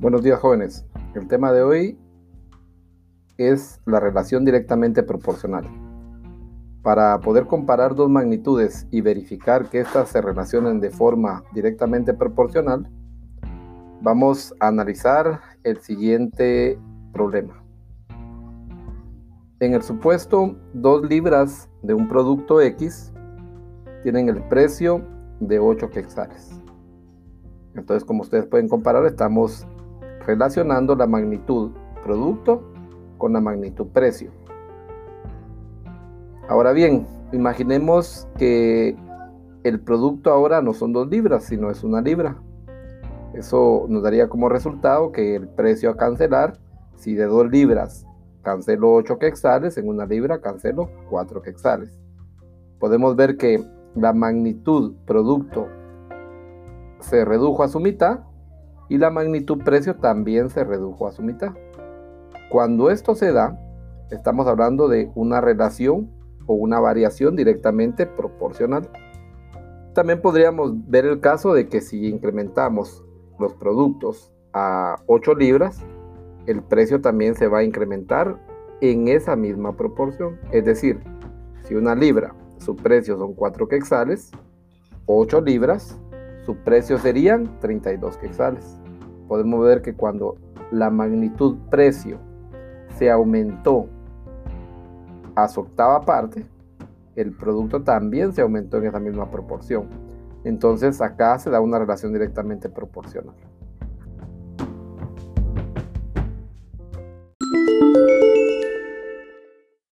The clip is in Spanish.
Buenos días jóvenes. El tema de hoy es la relación directamente proporcional. Para poder comparar dos magnitudes y verificar que éstas se relacionen de forma directamente proporcional, vamos a analizar el siguiente problema. En el supuesto, dos libras de un producto X tienen el precio de 8 quetzales. Entonces, como ustedes pueden comparar, estamos relacionando la magnitud producto con la magnitud precio. Ahora bien, imaginemos que el producto ahora no son dos libras, sino es una libra. Eso nos daría como resultado que el precio a cancelar, si de dos libras cancelo 8 quexales, en una libra cancelo 4 quexales. Podemos ver que la magnitud producto se redujo a su mitad y la magnitud precio también se redujo a su mitad. Cuando esto se da, estamos hablando de una relación o una variación directamente proporcional. También podríamos ver el caso de que si incrementamos los productos a 8 libras, el precio también se va a incrementar en esa misma proporción. Es decir, si una libra, su precio son 4 quexales, 8 libras su precio serían 32 quetzales. Podemos ver que cuando la magnitud precio se aumentó a su octava parte, el producto también se aumentó en esa misma proporción. Entonces acá se da una relación directamente proporcional.